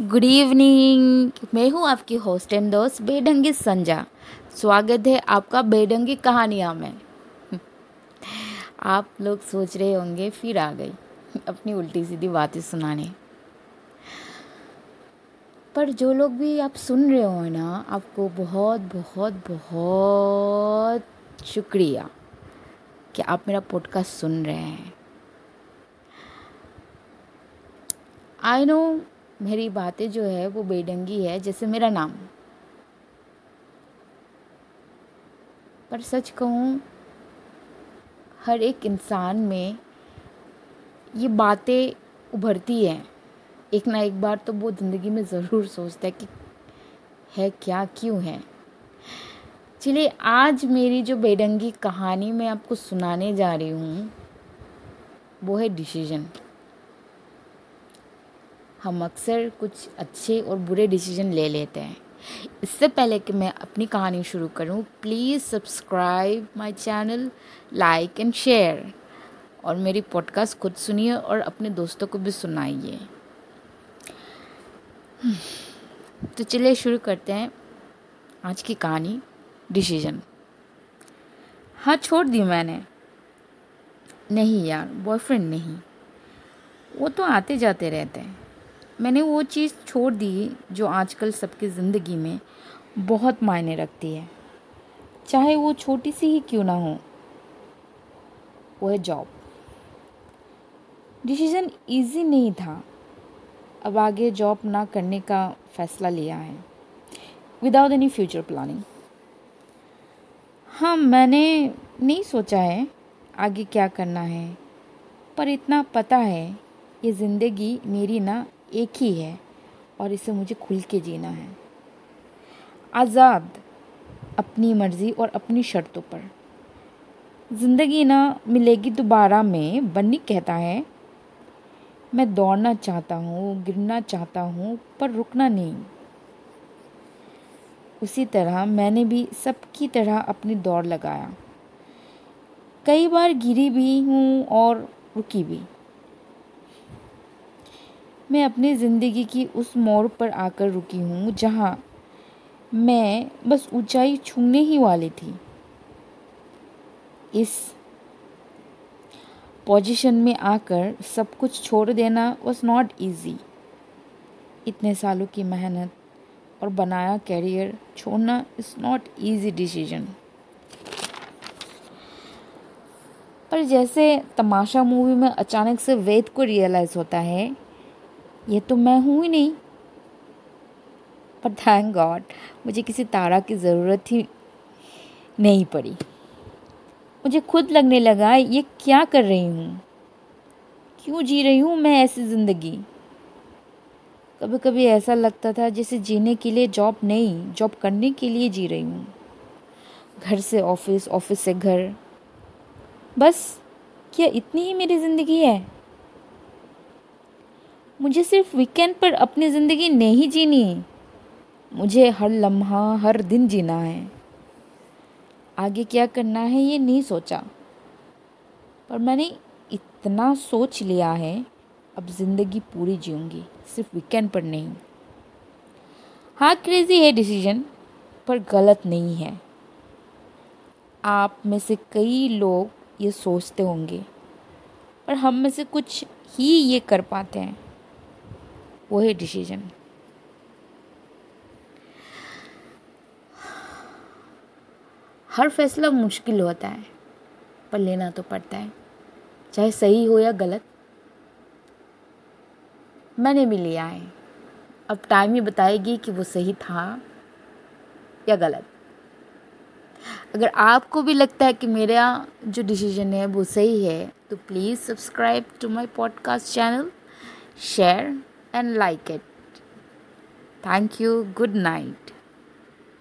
Good evening मैं हूँ आपकी होस्ट एंड दोस्त बेढंगी संजा। स्वागत है आपका बेढंगी कहानियाँ में। आप लोग सोच रहे होंगे, फिर आ गई अपनी उल्टी सीधी बातें सुनाने। पर जो लोग भी आप सुन रहे हो ना, आपको बहुत बहुत बहुत शुक्रिया कि आप मेरा पॉडकास्ट सुन रहे हैं। आई नो मेरी बातें जो है वो बेडंगी है, जैसे मेरा नाम। पर सच कहूँ, हर एक इंसान में ये बातें उभरती हैं। एक ना एक बार तो वो ज़िंदगी में ज़रूर सोचता है कि है क्या, क्यों है। चलिए, आज मेरी जो बेडंगी कहानी मैं आपको सुनाने जा रही हूँ, वो है डिसीज़न। हम अक्सर कुछ अच्छे और बुरे डिसीज़न ले लेते हैं। इससे पहले कि मैं अपनी कहानी शुरू करूँ please subscribe my channel like and share और मेरी पॉडकास्ट खुद सुनिए और अपने दोस्तों को भी सुनाइए। तो चलिए शुरू करते हैं आज की कहानी डिसीज़न हाँ छोड़ दी मैंने। नहीं यार बॉयफ्रेंड नहीं। वो तो आते जाते रहते हैं। मैंने वो चीज़ छोड़ दी जो आजकल सबकी ज़िंदगी में बहुत मायने रखती है। चाहे वो छोटी सी ही क्यों ना हो, वो है जॉब डिसीज़न इजी नहीं था। अब आगे जॉब ना करने का फ़ैसला लिया है। विदाउट एनी फ्यूचर प्लानिंग हाँ मैंने नहीं सोचा है आगे क्या करना है, पर इतना पता है, ये ज़िंदगी मेरी ना एक ही है और इसे मुझे खुल के जीना है। आज़ाद अपनी मर्ज़ी और अपनी शर्तों पर। ज़िंदगी ना मिलेगी दोबारा में, बन्नी कहता है, मैं दौड़ना चाहता हूँ, गिरना चाहता हूँ, पर रुकना नहीं। उसी तरह मैंने भी सबकी तरह अपनी दौड़ लगाया। कई बार गिरी भी हूँ और रुकी भी। मैं अपनी ज़िंदगी की उस मोड़ पर आकर रुकी हूँ, जहाँ मैं बस ऊंचाई छूने ही वाली थी। इस पोजीशन में आकर सब कुछ छोड़ देना वॉज़ नॉट ईजी इतने सालों की मेहनत और बनाया कैरियर छोड़ना इज़ नॉट ईजी डिसीज़न पर जैसे तमाशा मूवी में अचानक से वेद को रियलाइज़ होता है ये तो मैं हूँ ही नहीं। पर थैंक गॉड मुझे किसी तारा की ज़रूरत ही नहीं पड़ी। मुझे खुद लगने लगा, ये क्या कर रही हूँ? क्यों जी रही हूँ मैं ऐसी ज़िंदगी? कभी कभी ऐसा लगता था जैसे जीने के लिए जॉब नहीं जॉब करने के लिए जी रही हूँ। घर से ऑफ़िस ऑफ़िस से घर। बस, क्या इतनी ही मेरी ज़िंदगी है? मुझे सिर्फ़ वीकेंड पर अपनी ज़िंदगी नहीं जीनी मुझे हर लम्हा, हर दिन जीना है। आगे क्या करना है ये नहीं सोचा। पर मैंने इतना सोच लिया है, अब ज़िंदगी पूरी जीऊँगी, सिर्फ़ वीकेंड पर नहीं। हाँ क्रेज़ी है डिसीज़न पर गलत नहीं है। आप में से कई लोग ये सोचते होंगे, पर हम में से कुछ ही ये कर पाते हैं। वो है डिसीज़न हर फैसला मुश्किल होता है, पर लेना तो पड़ता है, चाहे सही हो या गलत। मैंने भी लिया है। अब टाइम ही बताएगी कि वो सही था या गलत। अगर आपको भी लगता है कि मेरा जो डिसीज़न है वो सही है तो please subscribe to my podcast channel share and like it. Thank you. Good night.